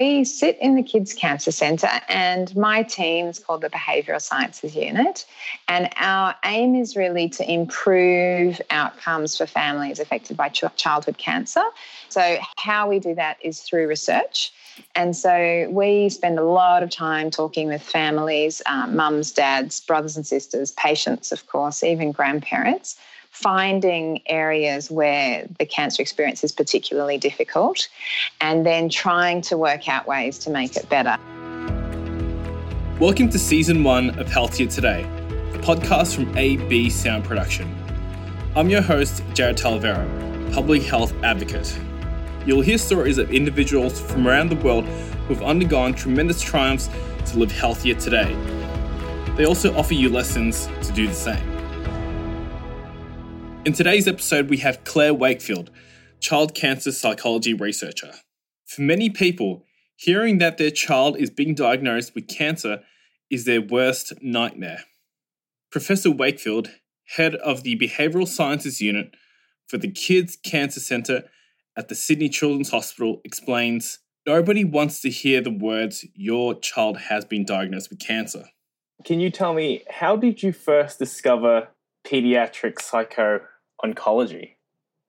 We sit in the Kids Cancer Centre, and my team is called the Behavioural Sciences Unit. And our aim is really to improve outcomes for families affected by ch- childhood cancer. So, how we do that is through research. And so we spend a lot of time talking with families, um, mums, dads, brothers and sisters, patients, of course, even grandparents, finding areas where the cancer experience is particularly difficult and then trying to work out ways to make it better. Welcome to season one of Healthier Today, a podcast from AB Sound Production. I'm your host, Jared Talavera, public health advocate. You'll hear stories of individuals from around the world who've undergone tremendous triumphs to live healthier today. They also offer you lessons to do the same. In today's episode, we have Claire Wakefield, child cancer psychology researcher. For many people, hearing that their child is being diagnosed with cancer is their worst nightmare. Professor Wakefield, head of the Behavioural Sciences Unit for the Kids Cancer Centre at the Sydney Children's Hospital, explains nobody wants to hear the words, Your child has been diagnosed with cancer. Can you tell me, how did you first discover pediatric psycho oncology?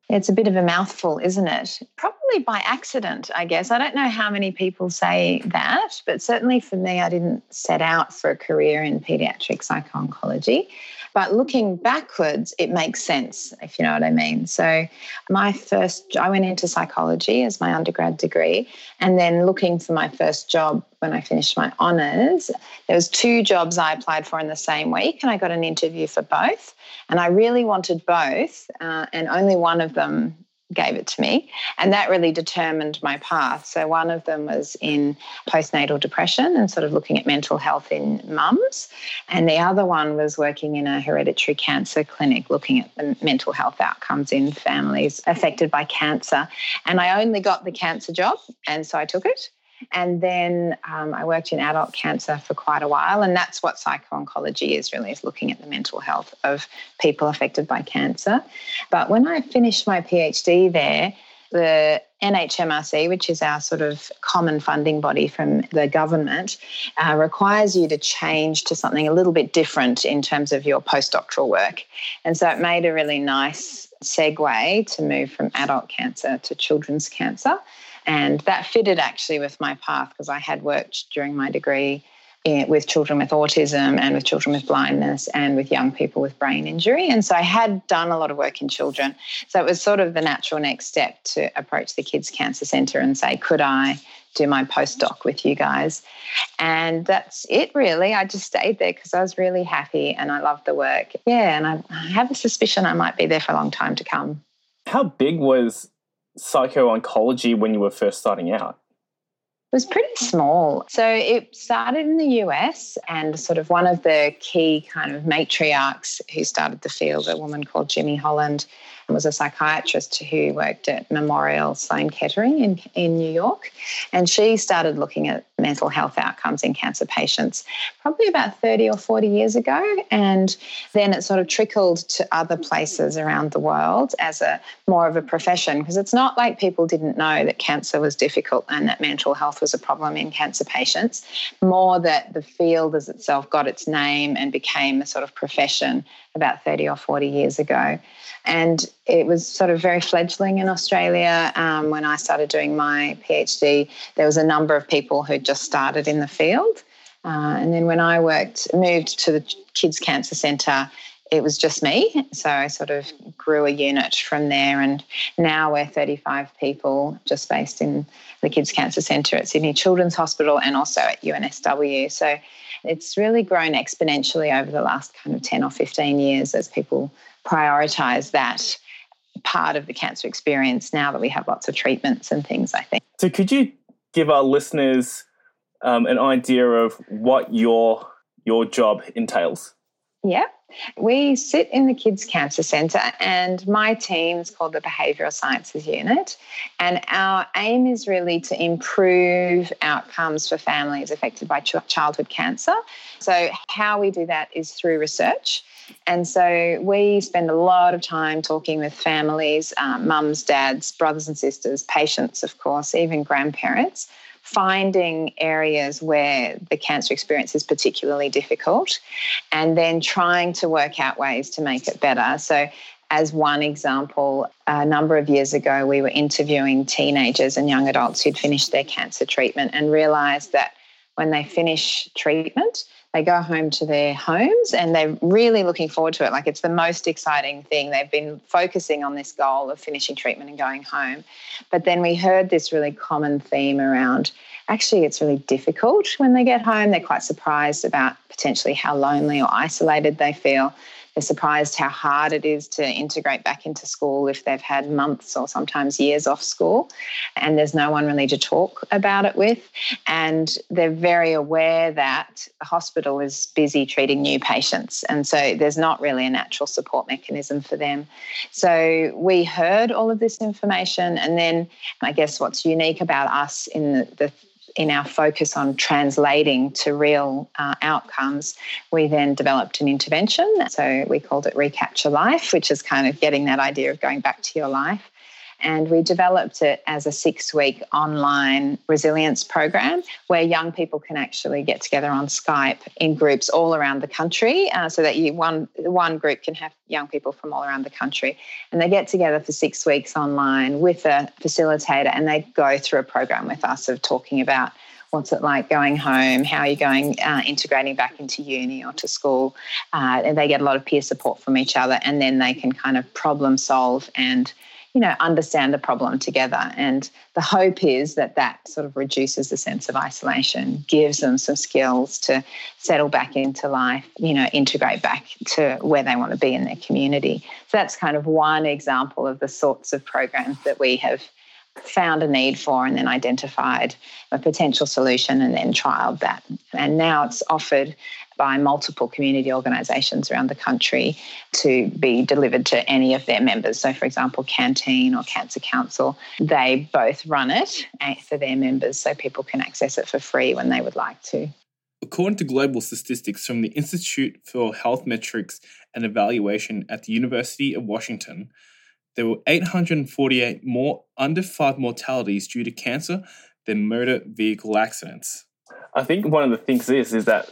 It's a bit of a mouthful, isn't it? Probably by accident, I guess. I don't know how many people say that, but certainly for me, I didn't set out for a career in pediatric psycho oncology. But looking backwards, it makes sense, if you know what I mean. So, my first, I went into psychology as my undergrad degree. And then looking for my first job when I finished my honours, there was two jobs I applied for in the same week, and I got an interview for both. And I really wanted both, uh, and only one of them gave it to me. And that really determined my path. So, one of them was in postnatal depression and sort of looking at mental health in mums. And the other one was working in a hereditary cancer clinic, looking at the mental health outcomes in families affected by cancer. And I only got the cancer job, and so I took it. And then um, I worked in adult cancer for quite a while. And that's what psycho-oncology is really, is looking at the mental health of people affected by cancer. But when I finished my PhD there, the NHMRC, which is our sort of common funding body from the government, uh, requires you to change to something a little bit different in terms of your postdoctoral work. And so it made a really nice segue to move from adult cancer to children's cancer. And that fitted actually with my path because I had worked during my degree in, with children with autism and with children with blindness and with young people with brain injury. And so I had done a lot of work in children. So it was sort of the natural next step to approach the Kids Cancer Centre and say, could I do my postdoc with you guys? And that's it, really. I just stayed there because I was really happy and I loved the work. Yeah, and I have a suspicion I might be there for a long time to come. How big was psycho oncology when you were first starting out? It was pretty small. So it started in the US, and sort of one of the key kind of matriarchs who started the field, a woman called Jimmy Holland, was a psychiatrist who worked at Memorial Sloan Kettering in, in New York. And she started looking at mental health outcomes in cancer patients probably about 30 or 40 years ago. And then it sort of trickled to other places around the world as a more of a profession because it's not like people didn't know that cancer was difficult and that mental health was a problem in cancer patients, more that the field as itself got its name and became a sort of profession about 30 or 40 years ago. And it was sort of very fledgling in Australia. Um, when I started doing my PhD, there was a number of people who just started in the field. Uh, and then when I worked, moved to the Kids Cancer Centre, it was just me. So I sort of grew a unit from there. And now we're 35 people just based in the Kids Cancer Centre at Sydney Children's Hospital and also at UNSW. So it's really grown exponentially over the last kind of 10 or 15 years as people prioritize that part of the cancer experience now that we have lots of treatments and things, I think. So, could you give our listeners um, an idea of what your your job entails? Yeah. We sit in the Kids Cancer Centre, and my team is called the Behavioural Sciences Unit. And our aim is really to improve outcomes for families affected by ch- childhood cancer. So, how we do that is through research. And so we spend a lot of time talking with families, um, mums, dads, brothers and sisters, patients, of course, even grandparents, finding areas where the cancer experience is particularly difficult and then trying to work out ways to make it better. So, as one example, a number of years ago, we were interviewing teenagers and young adults who'd finished their cancer treatment and realized that when they finish treatment, they go home to their homes and they're really looking forward to it. Like it's the most exciting thing. They've been focusing on this goal of finishing treatment and going home. But then we heard this really common theme around actually, it's really difficult when they get home. They're quite surprised about potentially how lonely or isolated they feel. They're surprised how hard it is to integrate back into school if they've had months or sometimes years off school and there's no one really to talk about it with. And they're very aware that the hospital is busy treating new patients. And so there's not really a natural support mechanism for them. So we heard all of this information. And then I guess what's unique about us in the, the in our focus on translating to real uh, outcomes, we then developed an intervention. So we called it Recapture Life, which is kind of getting that idea of going back to your life. And we developed it as a six week online resilience program where young people can actually get together on Skype in groups all around the country uh, so that you one, one group can have young people from all around the country. And they get together for six weeks online with a facilitator and they go through a program with us of talking about what's it like going home how are you going uh, integrating back into uni or to school uh, and they get a lot of peer support from each other and then they can kind of problem solve and you know, understand the problem together. And the hope is that that sort of reduces the sense of isolation, gives them some skills to settle back into life, you know, integrate back to where they want to be in their community. So that's kind of one example of the sorts of programs that we have found a need for and then identified a potential solution and then trialed that. And now it's offered by multiple community organisations around the country to be delivered to any of their members. So, for example, CanTeen or Cancer Council, they both run it for their members so people can access it for free when they would like to. According to global statistics from the Institute for Health Metrics and Evaluation at the University of Washington, there were 848 more under 5 mortalities due to cancer than motor vehicle accidents. I think one of the things is is that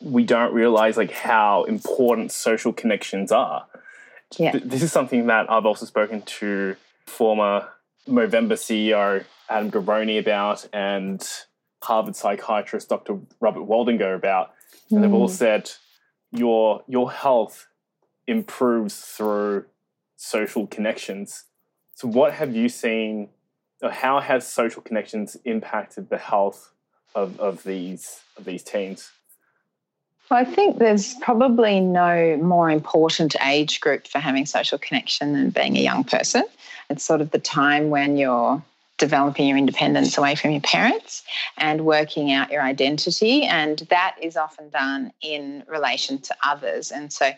we don't realize like how important social connections are. Yeah. This is something that I've also spoken to former Movember CEO Adam Garone about and Harvard psychiatrist Dr. Robert Waldinger about. And mm. they've all mm. said your your health improves through social connections. So what have you seen or how has social connections impacted the health of, of these of these teens? I think there's probably no more important age group for having social connection than being a young person. It's sort of the time when you're developing your independence away from your parents and working out your identity. And that is often done in relation to others. And so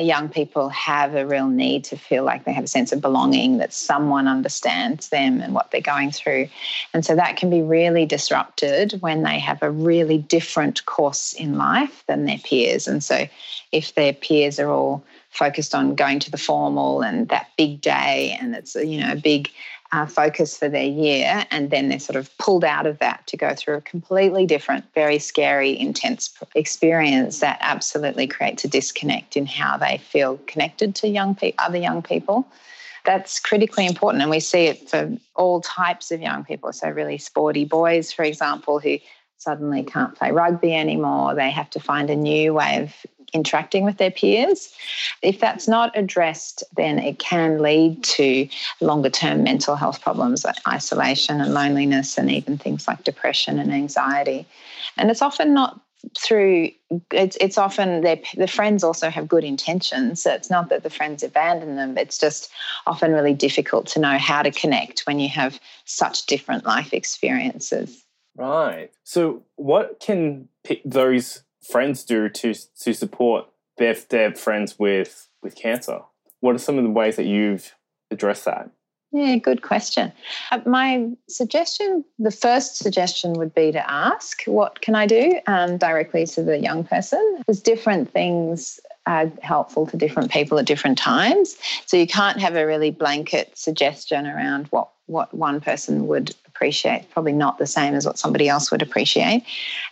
young people have a real need to feel like they have a sense of belonging, that someone understands them and what they're going through. And so that can be really disrupted when they have a really different course in life than their peers. And so if their peers are all focused on going to the formal and that big day and it's you know a big uh, focus for their year, and then they're sort of pulled out of that to go through a completely different, very scary, intense experience that absolutely creates a disconnect in how they feel connected to young pe- other young people. That's critically important, and we see it for all types of young people. So, really sporty boys, for example, who suddenly can't play rugby anymore. They have to find a new way of interacting with their peers. If that's not addressed, then it can lead to longer term mental health problems like isolation and loneliness, and even things like depression and anxiety. And it's often not through it's it's often their the friends also have good intentions so it's not that the friends abandon them it's just often really difficult to know how to connect when you have such different life experiences right so what can those friends do to to support their their friends with with cancer? What are some of the ways that you've addressed that? Yeah, good question. Uh, my suggestion, the first suggestion would be to ask, what can I do um, directly to the young person? There's different things are helpful to different people at different times. So you can't have a really blanket suggestion around what what one person would appreciate, probably not the same as what somebody else would appreciate.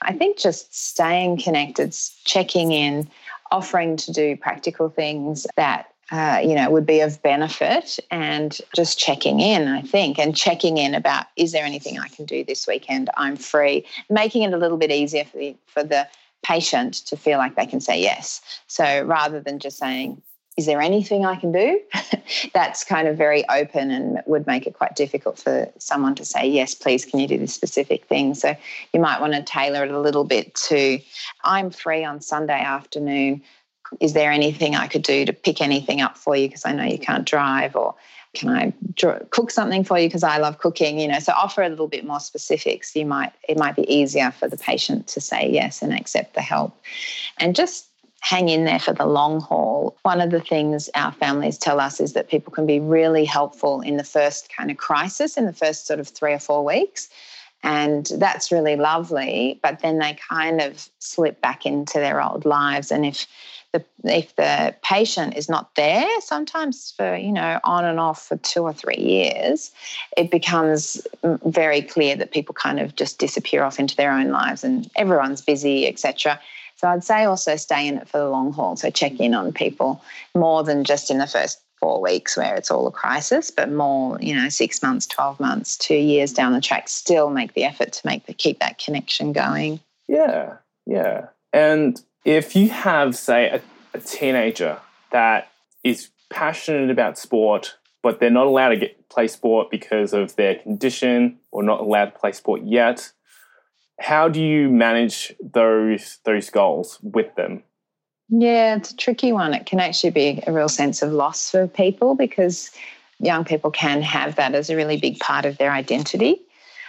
I think just staying connected, checking in, offering to do practical things that uh, you know, would be of benefit and just checking in, I think, and checking in about is there anything I can do this weekend? I'm free, making it a little bit easier for the, for the patient to feel like they can say yes. So rather than just saying, is there anything I can do? That's kind of very open and would make it quite difficult for someone to say, yes, please, can you do this specific thing? So you might want to tailor it a little bit to, I'm free on Sunday afternoon. Is there anything I could do to pick anything up for you because I know you can't drive? Or can I draw, cook something for you because I love cooking? You know, so offer a little bit more specifics. You might it might be easier for the patient to say yes and accept the help, and just hang in there for the long haul. One of the things our families tell us is that people can be really helpful in the first kind of crisis, in the first sort of three or four weeks. And that's really lovely. But then they kind of slip back into their old lives. And if the, if the patient is not there, sometimes for, you know, on and off for two or three years, it becomes very clear that people kind of just disappear off into their own lives and everyone's busy, etc. So I'd say also stay in it for the long haul. So check in on people more than just in the first four weeks where it's all a crisis, but more, you know, six months, 12 months, two years down the track, still make the effort to make the keep that connection going. Yeah, yeah. And if you have, say, a, a teenager that is passionate about sport, but they're not allowed to get play sport because of their condition or not allowed to play sport yet, how do you manage those those goals with them? Yeah, it's a tricky one. It can actually be a real sense of loss for people because young people can have that as a really big part of their identity.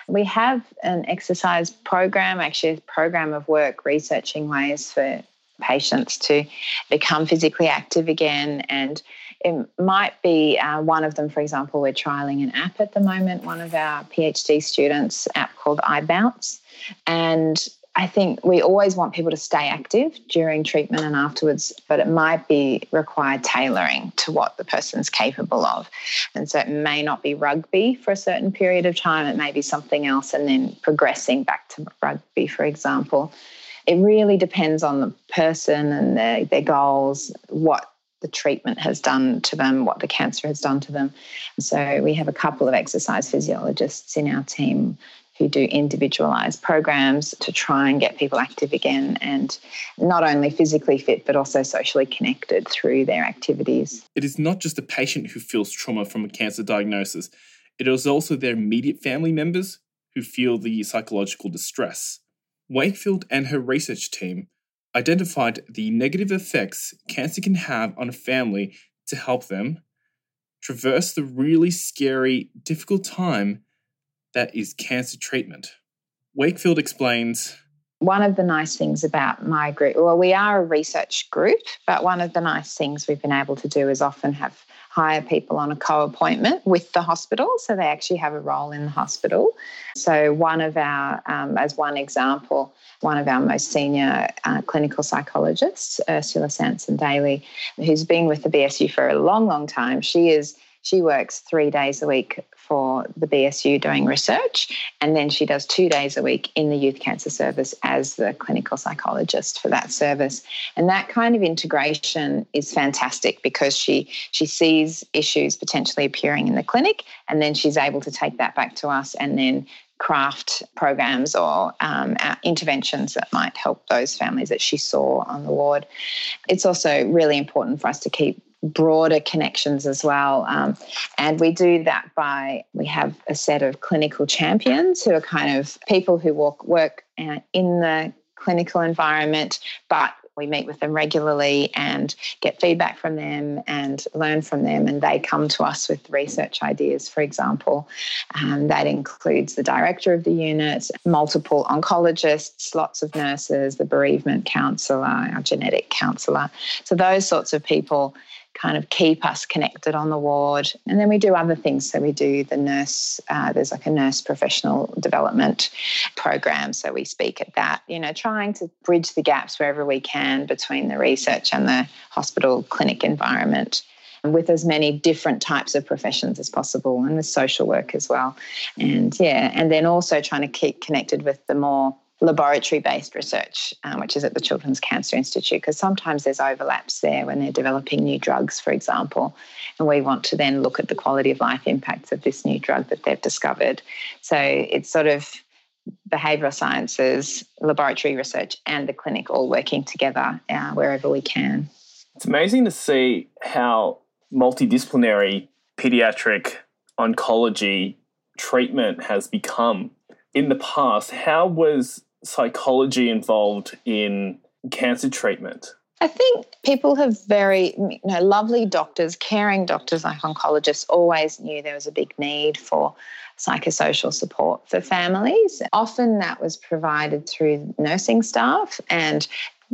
We have an exercise program, actually, a program of work researching ways for patients to become physically active again. And it might be uh, one of them, for example, we're trialing an app at the moment, one of our PhD students, app called iBounce. And I think we always want people to stay active during treatment and afterwards, but it might be required tailoring to what the person's capable of. And so it may not be rugby for a certain period of time, it may be something else, and then progressing back to rugby, for example. It really depends on the person and their, their goals, what the treatment has done to them, what the cancer has done to them. So we have a couple of exercise physiologists in our team who do individualized programs to try and get people active again and not only physically fit but also socially connected through their activities. It is not just the patient who feels trauma from a cancer diagnosis, it is also their immediate family members who feel the psychological distress. Wakefield and her research team identified the negative effects cancer can have on a family to help them traverse the really scary, difficult time that is cancer treatment. Wakefield explains one of the nice things about my group, well, we are a research group, but one of the nice things we've been able to do is often have hire people on a co appointment with the hospital. So they actually have a role in the hospital. So, one of our, um, as one example, one of our most senior uh, clinical psychologists, Ursula Sansom-Daly, who's been with the BSU for a long, long time, she is she works three days a week for the BSU doing research, and then she does two days a week in the youth cancer service as the clinical psychologist for that service. And that kind of integration is fantastic because she she sees issues potentially appearing in the clinic, and then she's able to take that back to us and then craft programs or um, interventions that might help those families that she saw on the ward. It's also really important for us to keep broader connections as well. Um, and we do that by we have a set of clinical champions who are kind of people who walk, work uh, in the clinical environment, but we meet with them regularly and get feedback from them and learn from them. And they come to us with research ideas, for example. Um, that includes the director of the unit, multiple oncologists, lots of nurses, the bereavement counsellor, our genetic counsellor. So, those sorts of people kind of keep us connected on the ward. And then we do other things. So we do the nurse, uh, there's like a nurse professional development program. So we speak at that, you know, trying to bridge the gaps wherever we can between the research and the hospital clinic environment. with as many different types of professions as possible and with social work as well. And yeah, and then also trying to keep connected with the more laboratory based research, um, which is at the Children's Cancer Institute, because sometimes there's overlaps there when they're developing new drugs, for example. And we want to then look at the quality of life impacts of this new drug that they've discovered. So it's sort of behavioural sciences, laboratory research, and the clinic all working together uh, wherever we can. It's amazing to see how multidisciplinary pediatric oncology treatment has become. In the past, how was psychology involved in cancer treatment? I think people have very, you know, lovely doctors, caring doctors like oncologists always knew there was a big need for psychosocial support for families. Often that was provided through nursing staff, and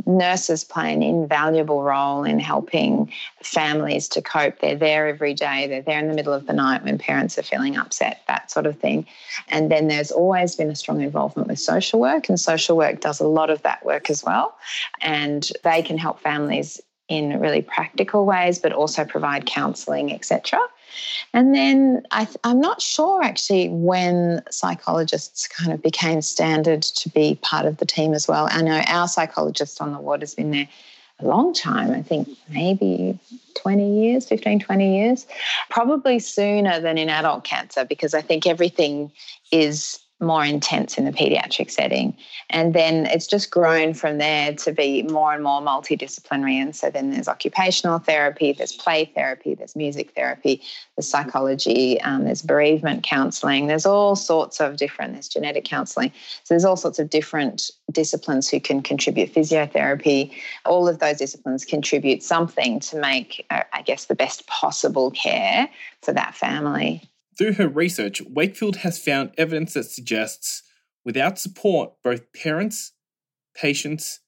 nurses play an invaluable role in helping families to cope. They're there every day, they're there in the middle of the night when parents are feeling upset, that sort of thing. And then there's always been a strong involvement with social work, and social work does a lot of that work as well. And they can help families in really practical ways, but also provide counselling, etc. And then I, am not sure actually when psychologists kind of became standard to be part of the team as well. I know our psychologist on the ward has been there a long time, I think maybe 20 years, 15, 20 years, probably sooner than in adult cancer because I think everything is more intense in the pediatric setting. And then it's just grown from there to be more and more multidisciplinary. And so then there's occupational therapy, there's play therapy, there's music therapy, there's psychology, um, there's bereavement counseling, there's all sorts of different, there's genetic counseling. So there's all sorts of different disciplines who can contribute physiotherapy. All of those disciplines contribute something to make, uh, I guess, the best possible care for that family. Through her research, Wakefield has found evidence that suggests without support, both parents, patients,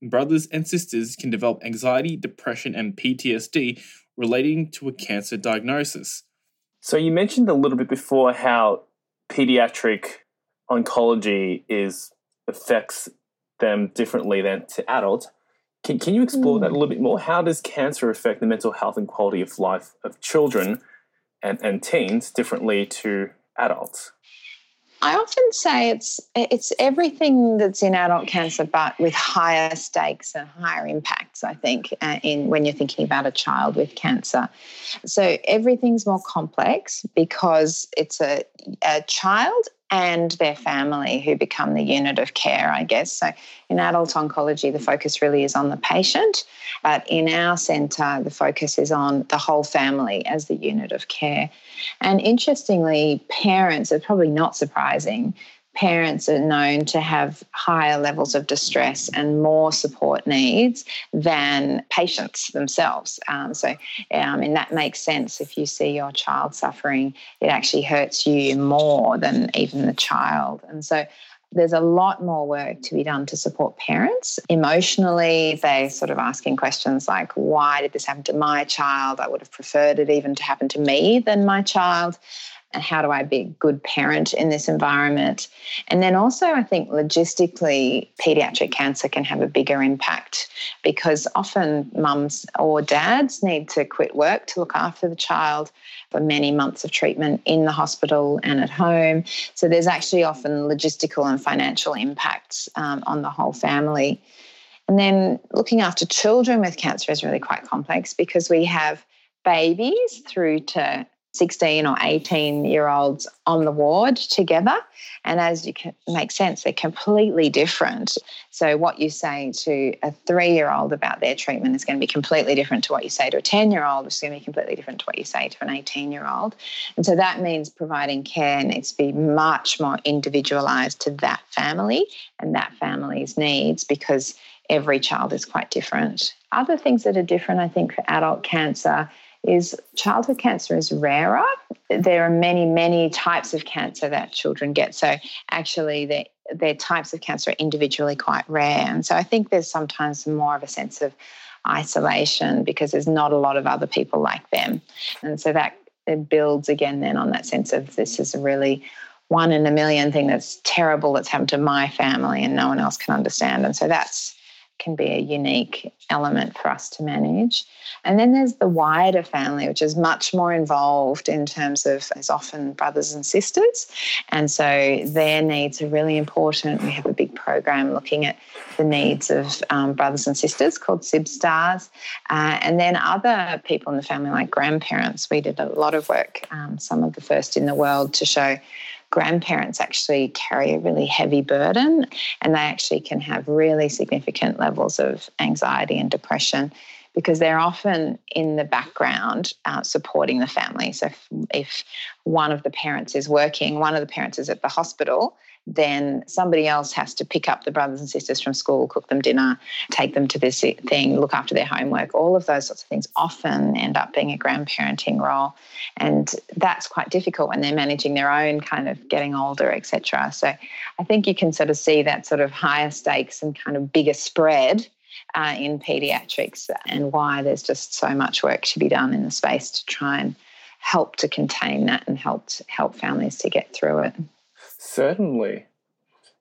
brothers, and sisters can develop anxiety, depression, and PTSD relating to a cancer diagnosis. So, you mentioned a little bit before how pediatric oncology is affects them differently than to adults. Can, can you explore mm. that a little bit more? How does cancer affect the mental health and quality of life of children and, and teens differently to adults? I often say it's it's everything that's in adult cancer, but with higher stakes and higher impacts. I think uh, in when you're thinking about a child with cancer, so everything's more complex because it's a, a child and their family who become the unit of care, I guess. So in adult oncology, the focus really is on the patient, but in our centre, the focus is on the whole family as the unit of care. And interestingly, parents are probably not surprising parents are known to have higher levels of distress and more support needs than patients themselves. Um, so, um, and that makes sense if you see your child suffering, it actually hurts you more than even the child. And so, there's a lot more work to be done to support parents. Emotionally, they're sort of asking questions like, why did this happen to my child? I would have preferred it even to happen to me than my child how do I be a good parent in this environment? And then also, I think logistically, pediatric cancer can have a bigger impact because often mums or dads need to quit work to look after the child for many months of treatment in the hospital and at home. So there's actually often logistical and financial impacts um, on the whole family. And then looking after children with cancer is really quite complex because we have babies through to 16 or 18 year olds on the ward together. And as you can make sense, they're completely different. So, what you say to a three year old about their treatment is going to be completely different to what you say to a 10 year old, which is going to be completely different to what you say to an 18 year old. And so, that means providing care needs to be much more individualized to that family and that family's needs because every child is quite different. Other things that are different, I think, for adult cancer is childhood cancer is rarer. There are many, many types of cancer that children get. So actually, their, their types of cancer are individually quite rare. And so I think there's sometimes more of a sense of isolation because there's not a lot of other people like them. And so that it builds again then on that sense of this is a really one in a million thing that's terrible that's happened to my family and no one else can understand. And so that's can be a unique element for us to manage. And then there's the wider family, which is much more involved in terms of, as often brothers and sisters. And so their needs are really important. We have a big program looking at the needs of um, brothers and sisters called SibStars. Uh, and then other people in the family, like grandparents. We did a lot of work, um, some of the first in the world, to show grandparents actually carry a really heavy burden and they actually can have really significant levels of anxiety and depression because they're often in the background uh, supporting the family. So if, if one of the parents is working, one of the parents is at the hospital, then somebody else has to pick up the brothers and sisters from school, cook them dinner, take them to this thing, look after their homework. All of those sorts of things often end up being a grandparenting role. And that's quite difficult when they're managing their own kind of getting older, etc. So I think you can sort of see that sort of higher stakes and kind of bigger spread uh, in pediatrics and why there's just so much work to be done in the space to try and help to contain that and help help families to get through it. Certainly.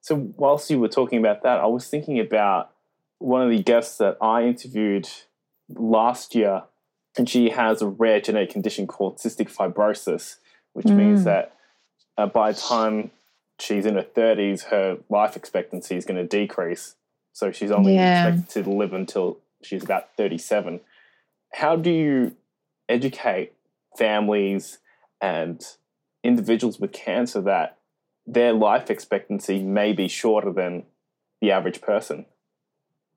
So, whilst you were talking about that, I was thinking about one of the guests that I interviewed last year, and she has a rare genetic condition called cystic fibrosis, which mm. means that uh, by the time she's in her 30s, her life expectancy is going to decrease. So, she's only yeah. expected to live until she's about 37. How do you educate families and individuals with cancer that their life expectancy may be shorter than the average person.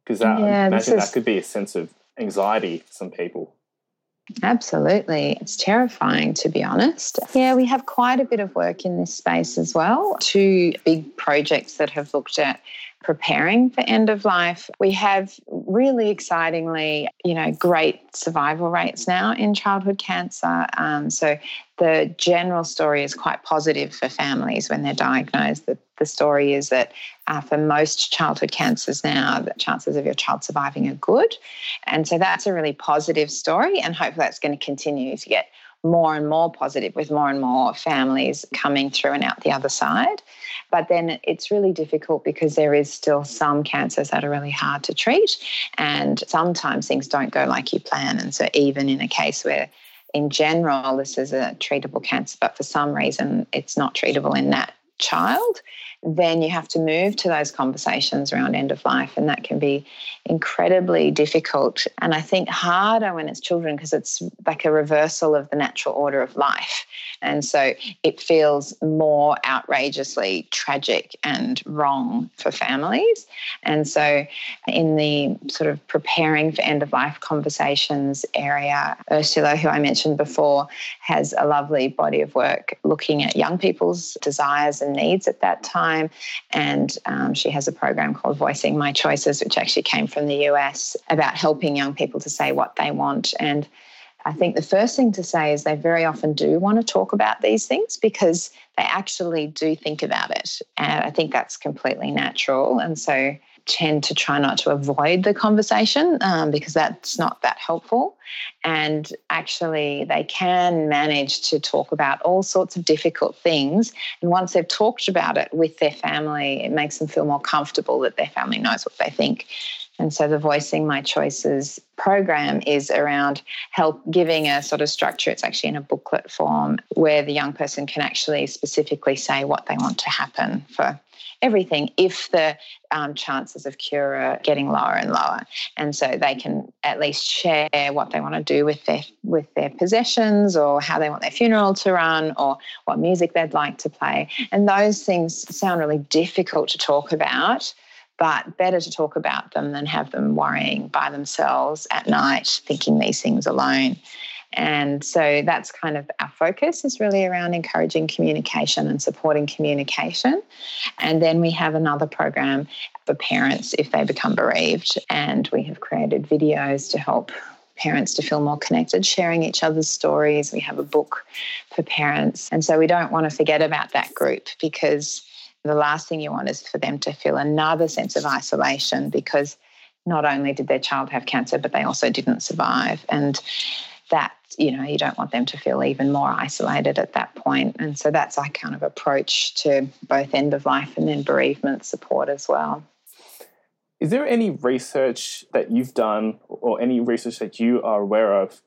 Because yeah, I imagine is... that could be a sense of anxiety for some people. Absolutely. It's terrifying, to be honest. Yeah, we have quite a bit of work in this space as well. Two big projects that have looked at preparing for end of life. We have really excitingly, you know, great survival rates now in childhood cancer. Um, so the general story is quite positive for families when they're diagnosed. The, the story is that uh, for most childhood cancers now, the chances of your child surviving are good. And so that's a really positive story, and hopefully that's going to continue to get more and more positive with more and more families coming through and out the other side. But then it's really difficult because there is still some cancers that are really hard to treat. And sometimes things don't go like you plan. And so, even in a case where in general this is a treatable cancer, but for some reason it's not treatable in that child, then you have to move to those conversations around end of life. And that can be incredibly difficult. And I think harder when it's children because it's like a reversal of the natural order of life. And so it feels more outrageously tragic and wrong for families. And so, in the sort of preparing for end of life conversations area, Ursula, who I mentioned before, has a lovely body of work looking at young people's desires and needs at that time. And um, she has a program called Voicing My Choices, which actually came from the US about helping young people to say what they want. And I think the first thing to say is they very often do want to talk about these things because they actually do think about it. And I think that's completely natural. And so tend to try not to avoid the conversation um, because that's not that helpful. And actually, they can manage to talk about all sorts of difficult things. And once they've talked about it with their family, it makes them feel more comfortable that their family knows what they think. And so the Voicing My Choices program is around help giving a sort of structure. It's actually in a booklet form where the young person can actually specifically say what they want to happen for everything if the um, chances of cure are getting lower and lower and so they can at least share what they want to do with their with their possessions or how they want their funeral to run or what music they'd like to play and those things sound really difficult to talk about but better to talk about them than have them worrying by themselves at night, thinking these things alone. And so that's kind of our focus is really around encouraging communication and supporting communication. And then we have another program for parents if they become bereaved. And we have created videos to help parents to feel more connected, sharing each other's stories. We have a book for parents. And so we don't want to forget about that group because the last thing you want is for them to feel another sense of isolation because not only did their child have cancer, but they also didn't survive. And that, you know, you don't want them to feel even more isolated at that point. And so that's our kind of approach to both end of life and then bereavement support as well. Is there any research that you've done or any research that you are aware of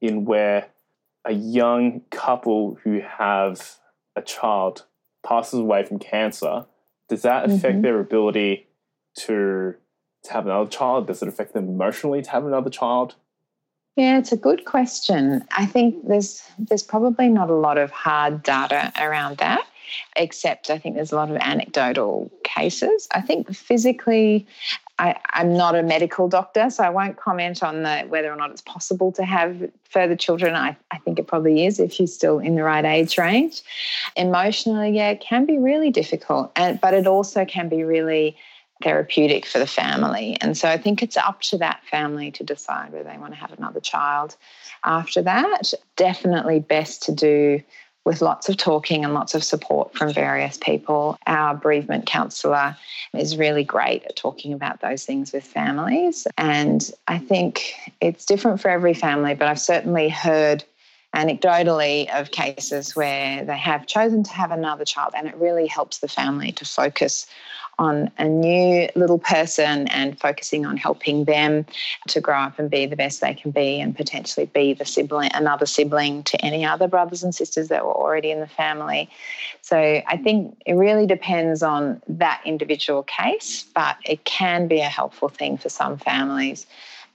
in where a young couple who have a child passes away from cancer? Does that affect mm-hmm. their ability to to have another child? Does it affect them emotionally to have another child? Yeah, it's a good question. I think there's there's probably not a lot of hard data around that, except I think there's a lot of anecdotal cases. I think physically, I, am not a medical doctor, so I won't comment on the whether or not it's possible to have further children. I, I think it probably is if you're still in the right age range. Emotionally, yeah, it can be really difficult, and but it also can be really therapeutic for the family. And so I think it's up to that family to decide whether they want to have another child after that. Definitely best to do with lots of talking and lots of support from various people. Our bereavement counsellor is really great at talking about those things with families. And I think it's different for every family, but I've certainly heard anecdotally of cases where they have chosen to have another child and it really helps the family to focus on a new little person and focusing on helping them to grow up and be the best they can be and potentially be the sibling another sibling to any other brothers and sisters that were already in the family so i think it really depends on that individual case but it can be a helpful thing for some families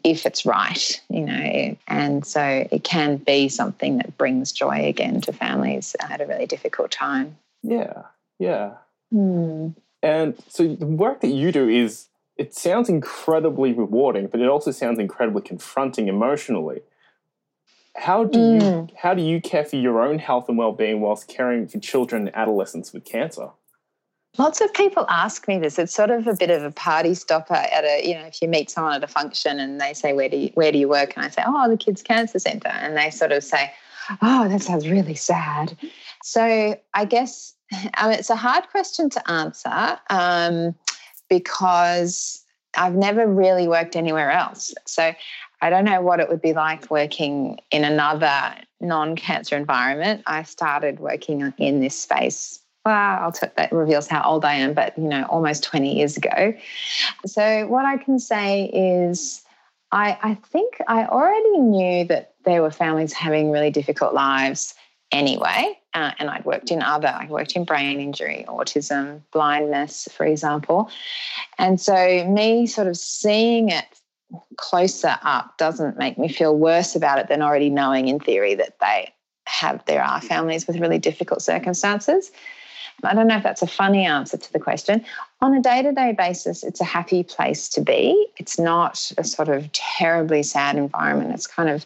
if it's right, you know. And so it can be something that brings joy again to families at a really difficult time. Yeah, yeah. Hmm. And so the work that you do is, it sounds incredibly rewarding, but it also sounds incredibly confronting emotionally. How do mm. you hmm. how do you care for your own health and well-being whilst caring for children and adolescents with cancer? Lots of people ask me this. It's sort of a bit of a party stopper at a, you know, if you meet someone at a function and they say, Where do you where do you work? And I say, Oh, the kids cancer centre. And they sort of say, Oh, that sounds really sad. So I guess Mean, it's a hard question to answer um, because I've never really worked anywhere else. So I don't know what it would be like working in another non cancer environment. I started working in this space. Well, I'll t- that reveals how old I am, but you know, almost 20 years ago. So, what I can say is, I, I think I already knew that there were families having really difficult lives anyway. Uh, and I'd worked in other, I worked in brain injury, autism, blindness, for example. And so, me sort of seeing it closer up doesn't make me feel worse about it than already knowing in theory that they have, there are families with really difficult circumstances. I don't know if that's a funny answer to the question. On a day to day basis, it's a happy place to be. It's not a sort of terribly sad environment. It's kind of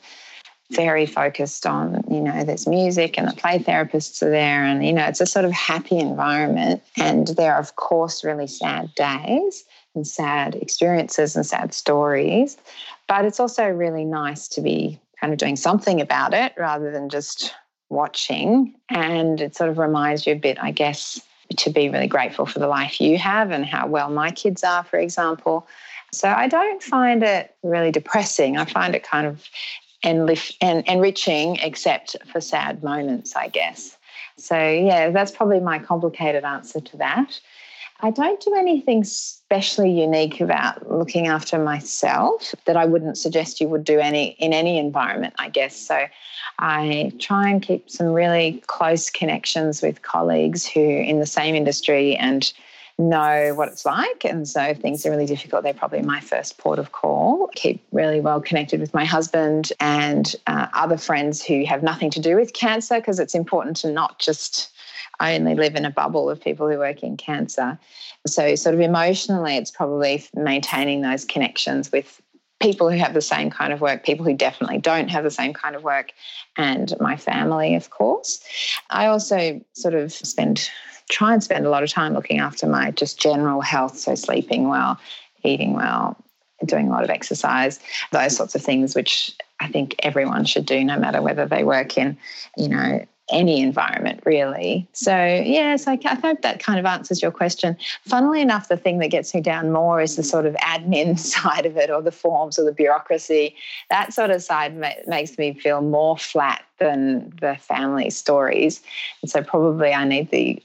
very focused on, you know, there's music and the play therapists are there, and, you know, it's a sort of happy environment. And there are, of course, really sad days and sad experiences and sad stories. But it's also really nice to be kind of doing something about it rather than just watching. And it sort of reminds you a bit, I guess, to be really grateful for the life you have and how well my kids are, for example. So I don't find it really depressing. I find it kind of and, and enriching, except for sad moments, I guess. So, yeah, that's probably my complicated answer to that. I don't do anything especially unique about looking after myself that I wouldn't suggest you would do any in any environment, I guess. So I try and keep some really close connections with colleagues who in the same industry and know what it's like. And so if things are really difficult, they're probably my first port of call. Keep really well connected with my husband and uh, other friends who have nothing to do with cancer because it's important to not just only live in a bubble of people who work in cancer. So, sort of emotionally, it's probably maintaining those connections with people who have the same kind of work, people who definitely don't have the same kind of work, and my family, of course. I also sort of spend try and spend a lot of time looking after my just general health. So, sleeping well, eating well, doing a lot of exercise, those sorts of things, which I think everyone should do, no matter whether they work in, you know, any environment really. So, yes, I, I hope that kind of answers your question. Funnily enough, the thing that gets me down more is the sort of admin side of it or the forms or the bureaucracy. That sort of side ma- makes me feel more flat than the family stories. And so, probably I need the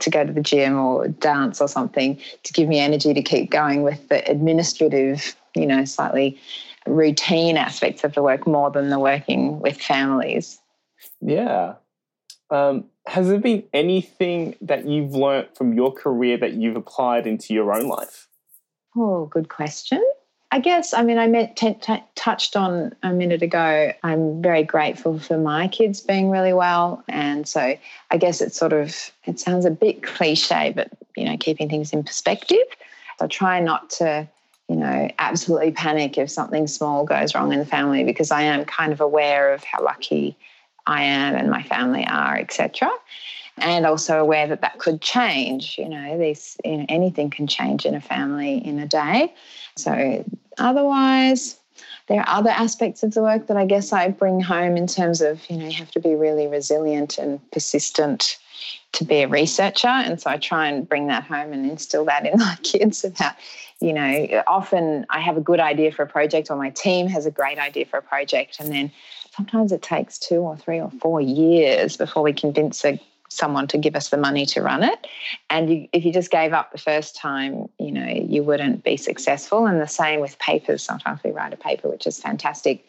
to go to the gym or dance or something to give me energy to keep going with the administrative, you know, slightly routine aspects of the work more than the working with families. Yeah. Um, has there been anything that you've learnt from your career that you've applied into your own life? Oh, good question. I guess, I mean, I met, t- t- touched on a minute ago, I'm very grateful for my kids being really well. And so I guess it's sort of, it sounds a bit cliche, but, you know, keeping things in perspective. I try not to, you know, absolutely panic if something small goes wrong in the family because I am kind of aware of how lucky I am and my family are, etc. And also aware that that could change. You know, these you know, anything can change in a family in a day. So otherwise, there are other aspects of the work that I guess I bring home in terms of you know you have to be really resilient and persistent to be a researcher, and so I try and bring that home and instill that in my kids about you know often I have a good idea for a project or my team has a great idea for a project, and then sometimes it takes two or three or four years before we convince a, someone to give us the money to run it. And you, if you just gave up the first time, you know, you wouldn't be successful. And the same with papers. Sometimes we write a paper which is fantastic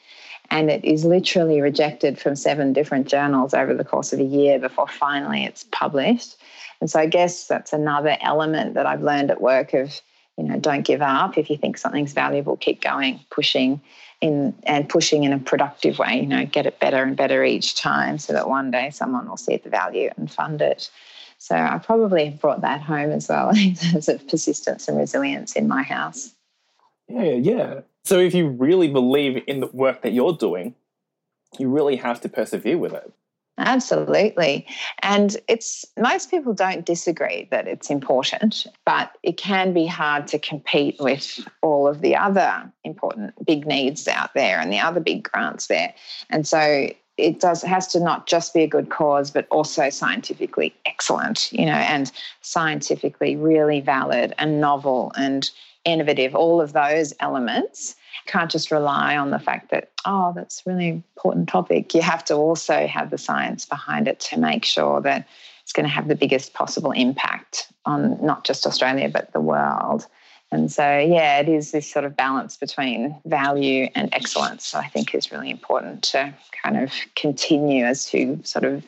and it is literally rejected from seven different journals over the course of a year before finally it's published. And so I guess that's another element that I've learned at work of, you know, don't give up. If you think something's valuable, keep going, pushing in and pushing in a productive way, you know, get it better and better each time so that one day someone will see the value and fund it. So I probably have brought that home as well in terms of persistence and resilience in my house. Yeah, yeah. So if you really believe in the work that you're doing, you really have to persevere with it. Absolutely. And it's most people don't disagree that it's important, but it can be hard to compete with all of the other important big needs out there and the other big grants there. And so it does it has to not just be a good cause but also scientifically excellent, you know, and scientifically really valid and novel and innovative, all of those elements can't just rely on the fact that, oh, that's really important topic. You have to also have the science behind it to make sure that it's going to have the biggest possible impact on not just Australia, but the world. And so, yeah, it is this sort of balance between value and excellence, I think is really important to kind of continue as to sort of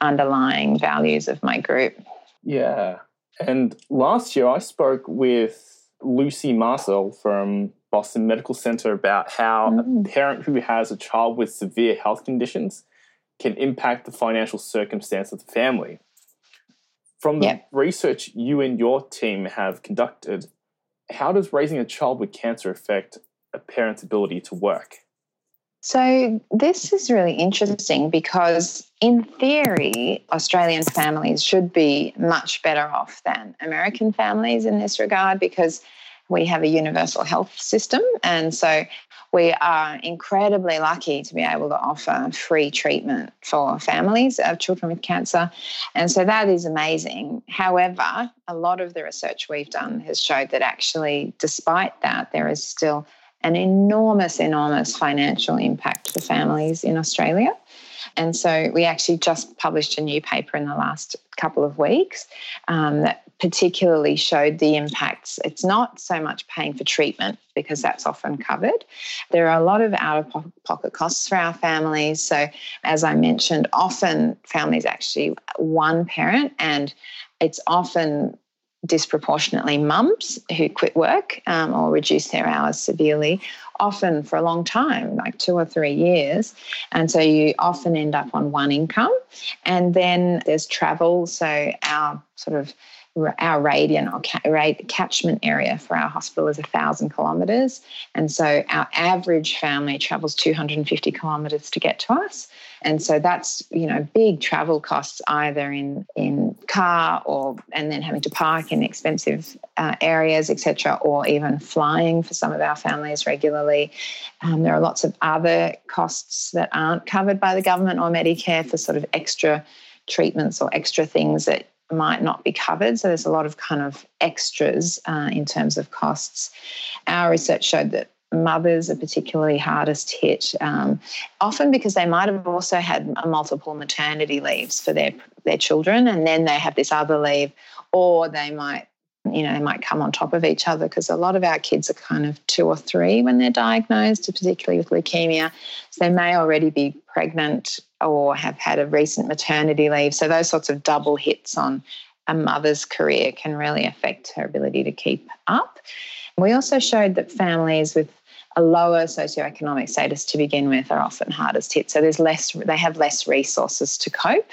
underlying values of my group. Yeah. And last year I spoke with Lucy Marcil from Boston Medical Center about how mm. a parent who has a child with severe health conditions can impact the financial circumstance of the family. From the yep. research you and your team have conducted, how does raising a child with cancer affect a parent's ability to work? So, this is really interesting because, in theory, Australian families should be much better off than American families in this regard because we have a universal health system. And so we are incredibly lucky to be able to offer free treatment for families of children with cancer. And so that is amazing. However, a lot of the research we've done has showed that actually, despite that, there is still an enormous, enormous financial impact for families in Australia. And so we actually just published a new paper in the last couple of weeks um, that particularly showed the impacts. It's not so much paying for treatment because that's often covered. There are a lot of out of pocket costs for our families. So, as I mentioned, often families actually one parent, and it's often disproportionately mums who quit work um, or reduce their hours severely, often for a long time, like two or three years. And so you often end up on one income. And then there's travel. So our sort of our radian or catchment area for our hospital is 1,000 kilometres. And so our average family travels 250 kilometres to get to us. And so that's, you know, big travel costs either in, in car or, and then having to park in expensive uh, areas, etc., or even flying for some of our families regularly. Um, there are lots of other costs that aren't covered by the government or Medicare for sort of extra treatments or extra things that might not be covered. So there's a lot of kind of extras uh, in terms of costs. Our research showed that mothers are particularly hardest hit, um, often because they might have also had multiple maternity leaves for their their children, and then they have this other leave, or they might you know, they might come on top of each other because a lot of our kids are kind of two or three when they're diagnosed, particularly with leukemia. So they may already be pregnant or have had a recent maternity leave. So those sorts of double hits on a mother's career can really affect her ability to keep up. We also showed that families with a lower socioeconomic status to begin with are often hardest hit. So there's less, they have less resources to cope.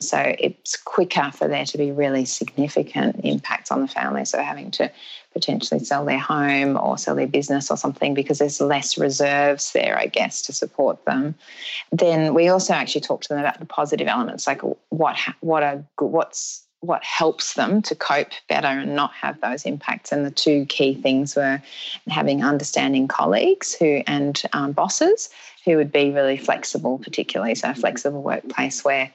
So it's quicker for there to be really significant impacts on the family. So having to potentially sell their home or sell their business or something because there's less reserves there, I guess, to support them. Then we also actually talk to them about the positive elements, like what what are what's what helps them to cope better and not have those impacts. And the two key things were having understanding colleagues who and um, bosses who would be really flexible, particularly so a flexible workplace where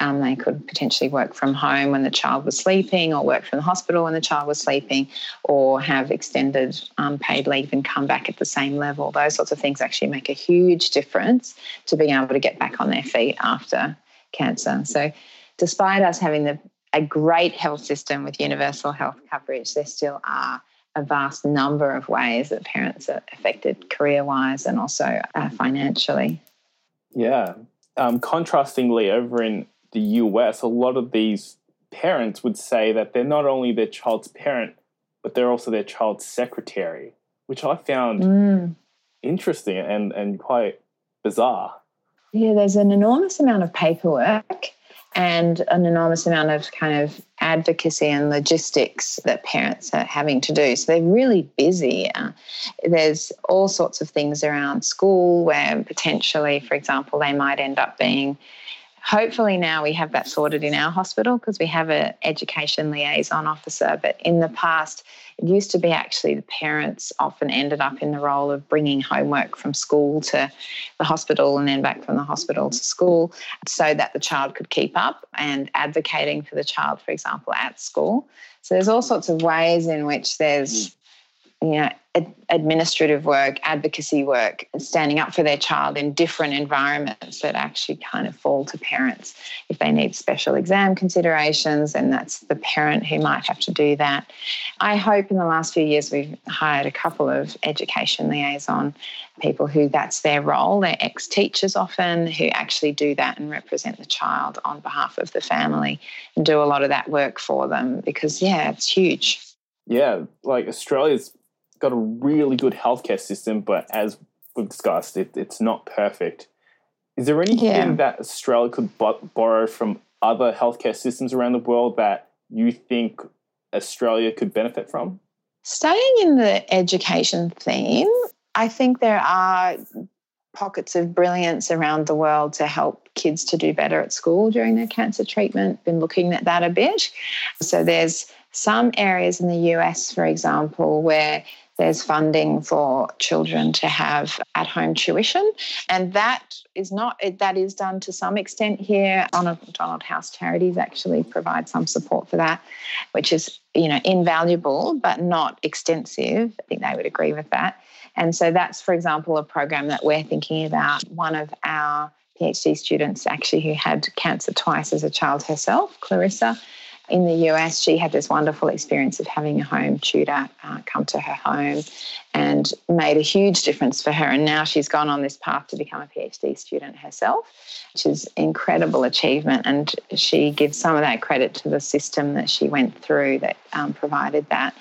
um, they could potentially work from home when the child was sleeping, or work from the hospital when the child was sleeping, or have extended um, paid leave and come back at the same level. Those sorts of things actually make a huge difference to being able to get back on their feet after cancer. So, despite us having the a great health system with universal health coverage, there still are a vast number of ways that parents are affected career wise and also uh, financially. Yeah. Um, contrastingly, over in the US, a lot of these parents would say that they're not only their child's parent, but they're also their child's secretary, which I found mm. interesting and, and quite bizarre. Yeah, there's an enormous amount of paperwork and an enormous amount of kind of advocacy and logistics that parents are having to do. So they're really busy. Uh, there's all sorts of things around school where potentially, for example, they might end up being hopefully now we have that sorted in our hospital because we have an education liaison officer but in the past it used to be actually the parents often ended up in the role of bringing homework from school to the hospital and then back from the hospital to school so that the child could keep up and advocating for the child for example at school. So there's all sorts of ways in which there's hmm. You know administrative work, advocacy work, standing up for their child in different environments that actually kind of fall to parents. If they need special exam considerations, and that's the parent who might have to do that. I hope in the last few years we've hired a couple of education liaison people who that's their role. They're ex teachers often who actually do that and represent the child on behalf of the family and do a lot of that work for them because, yeah, it's huge. Yeah, like Australia's got a really good healthcare system, but as we've discussed, it, it's not perfect. Is there anything yeah. that Australia could borrow from other healthcare systems around the world that you think Australia could benefit from? Staying in the education theme, I think there are pockets of brilliance around the world to help kids to do better at school during their cancer treatment. Been looking at that a bit. So there's some areas in the US, for example, where there's funding for children to have at home tuition. And that is not, that is done to some extent here. Donald, Donald House Charities actually provide some support for that, which is, you know, invaluable, but not extensive. I think they would agree with that. And so that's, for example, a program that we're thinking about. One of our PhD students actually who had cancer twice as a child herself, Clarissa, in the US, she had this wonderful experience of having a home tutor uh, come to her home and made a huge difference for her. And now she's gone on this path to become a PhD student herself, which is incredible achievement. And she gives some of that credit to the system that she went through that um, provided that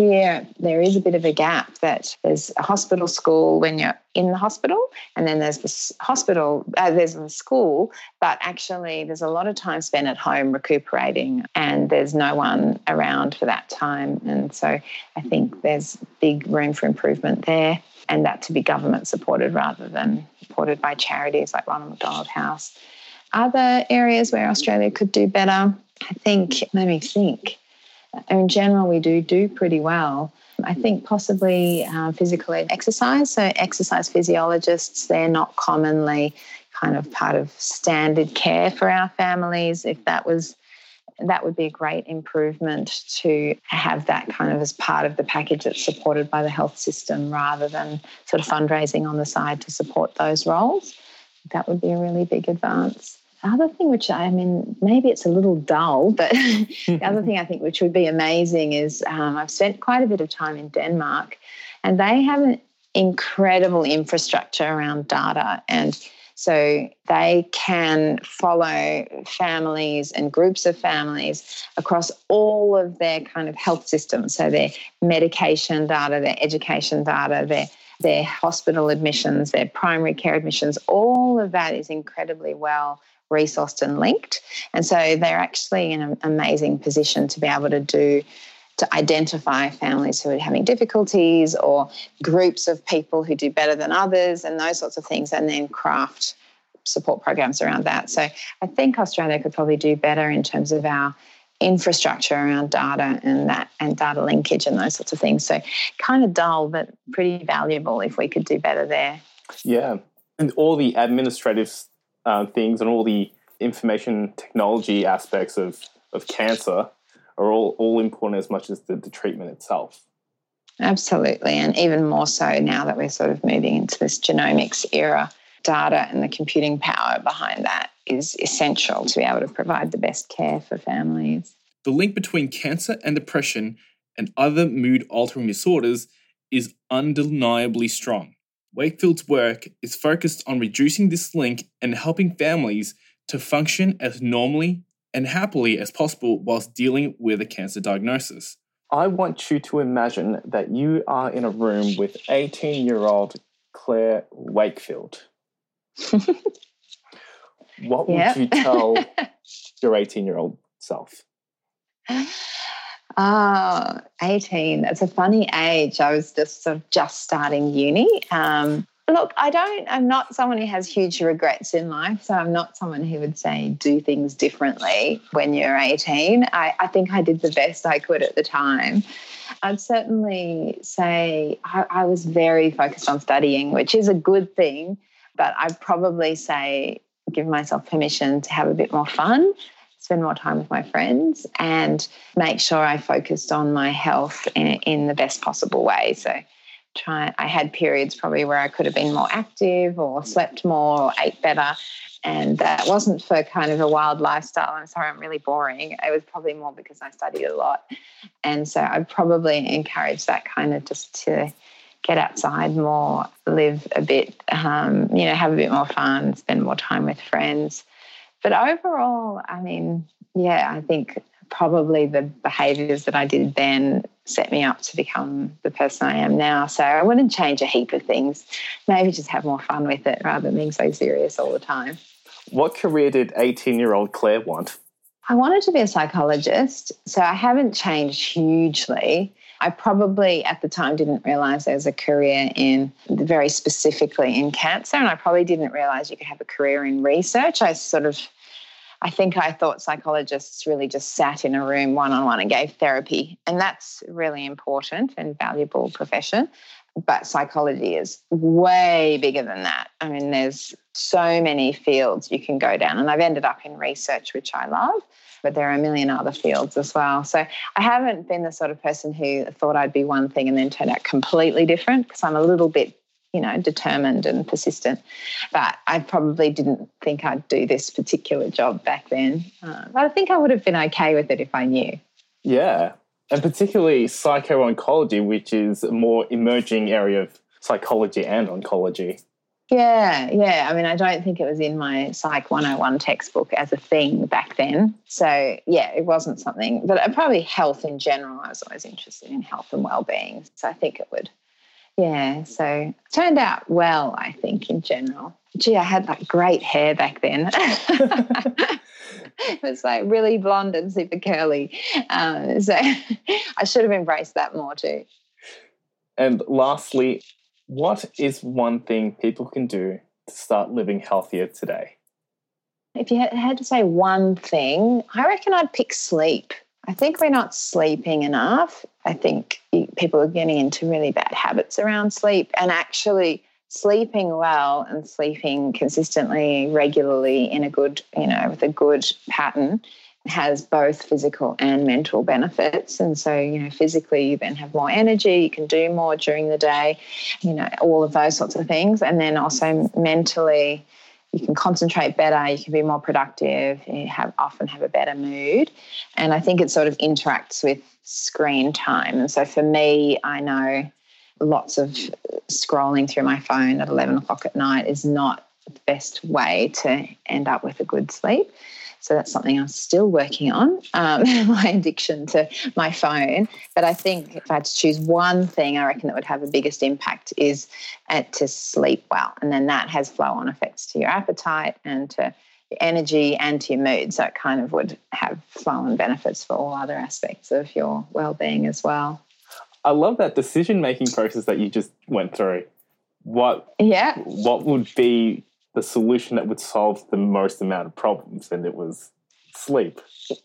here there is a bit of a gap that there's a hospital school when you're in the hospital, and then there's the hospital, uh, there's the school, but actually there's a lot of time spent at home recuperating, and there's no one around for that time. And so I think there's big room for improvement there, and that to be government supported rather than supported by charities like Ronald McDonald House. Other areas where Australia could do better, I think, let me think in general, we do do pretty well. I think possibly uh, physical exercise. So, exercise physiologists, they're not commonly kind of part of standard care for our families. If that was that would be a great improvement to have that kind of as part of the package that's supported by the health system rather than sort of fundraising on the side to support those roles. That would be a really big advance. The other thing, which I mean, maybe it's a little dull, but the other thing I think which would be amazing is um, I've spent quite a bit of time in Denmark and they have an incredible infrastructure around data and so they can follow families and groups of families across all of their kind of health systems. So their medication data, their education data, their their hospital admissions, their primary care admissions, all of that is incredibly well resourced and linked. And so they're actually in an amazing position to be able to do to identify families who are having difficulties or groups of people who do better than others and those sorts of things, and then craft support programs around that. So I think Australia could probably do better in terms of our infrastructure around data and that and data linkage and those sorts of things. So kind of dull, but pretty valuable if we could do better there. Yeah, and all the administrative uh, things and all the information technology aspects of of cancer are all, all important as much as the, the treatment itself. Absolutely. And even more so now that we're sort of moving into this genomics era, data and the computing power behind that is essential to be able to provide the best care for families. The link between cancer and depression and other mood altering disorders is undeniably strong. Wakefield's work is focused on reducing this link and helping families to function as normally and happily as possible whilst dealing with a cancer diagnosis. I want you to imagine that you are in a room with 18 year old Claire Wakefield. what would yep. you tell your 18 year old self? Oh, 18. That's a funny age. I was just sort of just starting uni. Um, Look, I don't, I'm not someone who has huge regrets in life. So I'm not someone who would say do things differently when you're 18. I, I think I did the best I could at the time. I'd certainly say I, I was very focused on studying, which is a good thing. But I'd probably say give myself permission to have a bit more fun spend more time with my friends and make sure I focused on my health in, in the best possible way. So try I had periods probably where I could have been more active or slept more or ate better. And that wasn't for kind of a wild lifestyle. I'm sorry, I'm really boring. It was probably more because I studied a lot. And so I'd probably encourage that kind of just to get outside more, live a bit, um, you know, have a bit more fun, spend more time with friends. But overall, I mean, yeah, I think probably the behaviors that I did then set me up to become the person I am now. So I wouldn't change a heap of things. Maybe just have more fun with it rather than being so serious all the time. What career did 18 year old Claire want? I wanted to be a psychologist. So I haven't changed hugely. I probably at the time didn't realize there was a career in very specifically in cancer, and I probably didn't realize you could have a career in research. I sort of I think I thought psychologists really just sat in a room one on one and gave therapy. And that's really important and valuable profession. But psychology is way bigger than that. I mean, there's so many fields you can go down. And I've ended up in research, which I love, but there are a million other fields as well. So I haven't been the sort of person who thought I'd be one thing and then turned out completely different because I'm a little bit you know, determined and persistent. But I probably didn't think I'd do this particular job back then. Uh, but I think I would have been okay with it if I knew. Yeah. And particularly psycho-oncology, which is a more emerging area of psychology and oncology. Yeah, yeah. I mean, I don't think it was in my Psych 101 textbook as a thing back then. So, yeah, it wasn't something, but probably health in general. I was always interested in health and well-being. So I think it would yeah, so turned out well, I think, in general. Gee, I had like great hair back then. it was like really blonde and super curly. Um, so I should have embraced that more too. And lastly, what is one thing people can do to start living healthier today? If you had to say one thing, I reckon I'd pick sleep. I think we're not sleeping enough. I think people are getting into really bad habits around sleep and actually sleeping well and sleeping consistently, regularly in a good, you know, with a good pattern has both physical and mental benefits. And so, you know, physically, you then have more energy, you can do more during the day, you know, all of those sorts of things. And then also mentally, you can concentrate better, you can be more productive, you have often have a better mood. And I think it sort of interacts with screen time. And so for me, I know lots of scrolling through my phone at 11 o'clock at night is not the best way to end up with a good sleep. So that's something I'm still working on, um, my addiction to my phone. But I think if I had to choose one thing, I reckon that would have the biggest impact is uh, to sleep well. And then that has flow on effects to your appetite and to your energy and to your mood. So it kind of would have flow on benefits for all other aspects of your well being as well. I love that decision making process that you just went through. What yeah what would be the solution that would solve the most amount of problems, and it was sleep.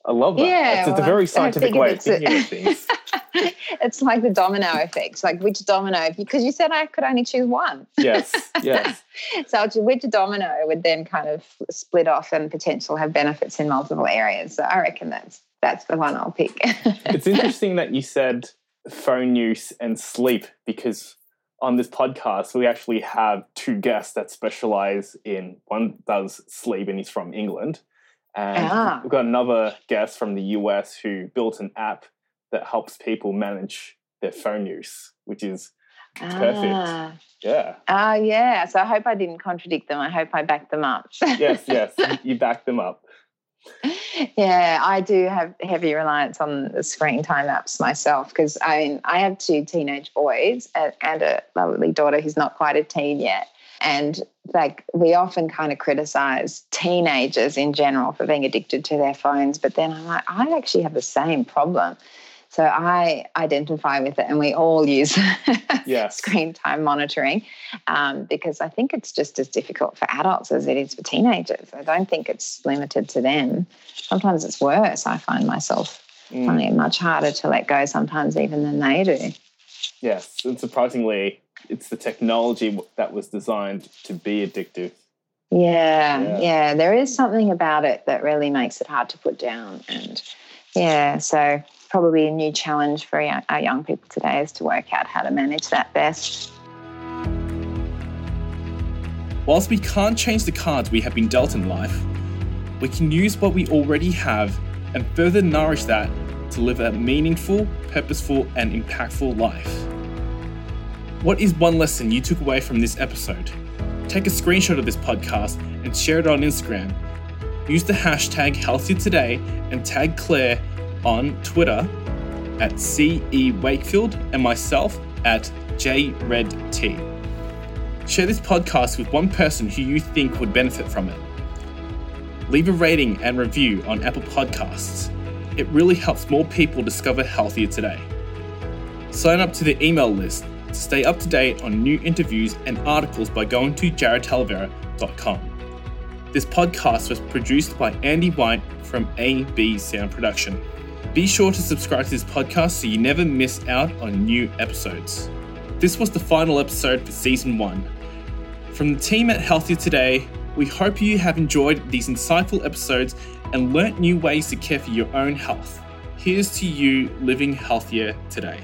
I love that. Yeah, it's, it's well, a very scientific way of thinking of things. it's like the domino effect. Like which domino? Because you said I could only choose one. Yes, yes. so which domino would then kind of split off and potentially have benefits in multiple areas. So I reckon that's that's the one I'll pick. it's interesting that you said phone use and sleep because on this podcast, we actually have two guests that specialize in one does sleep and he's from England. And ah. we've got another guest from the US who built an app that helps people manage their phone use, which is perfect. Ah. Yeah. Ah, uh, yeah. So I hope I didn't contradict them. I hope I backed them up. yes, yes. You backed them up yeah, I do have heavy reliance on the screen time apps myself because I mean I have two teenage boys and a lovely daughter who's not quite a teen yet. And like we often kind of criticize teenagers in general for being addicted to their phones, but then I'm like, I actually have the same problem. So I identify with it, and we all use yes. screen time monitoring um, because I think it's just as difficult for adults as it is for teenagers. I don't think it's limited to them. Sometimes it's worse. I find myself mm. finding it much harder to let go sometimes, even than they do. Yes, and surprisingly, it's the technology that was designed to be addictive. Yeah, yeah, yeah, there is something about it that really makes it hard to put down. And yeah, so probably a new challenge for our young people today is to work out how to manage that best. Whilst we can't change the cards we have been dealt in life, we can use what we already have and further nourish that to live a meaningful, purposeful, and impactful life. What is one lesson you took away from this episode? Take a screenshot of this podcast and share it on Instagram. Use the hashtag Healthier and tag Claire on Twitter at CE Wakefield and myself at JRedT. Share this podcast with one person who you think would benefit from it. Leave a rating and review on Apple Podcasts. It really helps more people discover healthier today. Sign up to the email list to stay up to date on new interviews and articles by going to jaredtalavera.com. This podcast was produced by Andy White from AB Sound Production. Be sure to subscribe to this podcast so you never miss out on new episodes. This was the final episode for season one. From the team at Healthier Today, we hope you have enjoyed these insightful episodes and learnt new ways to care for your own health. Here's to you living healthier today.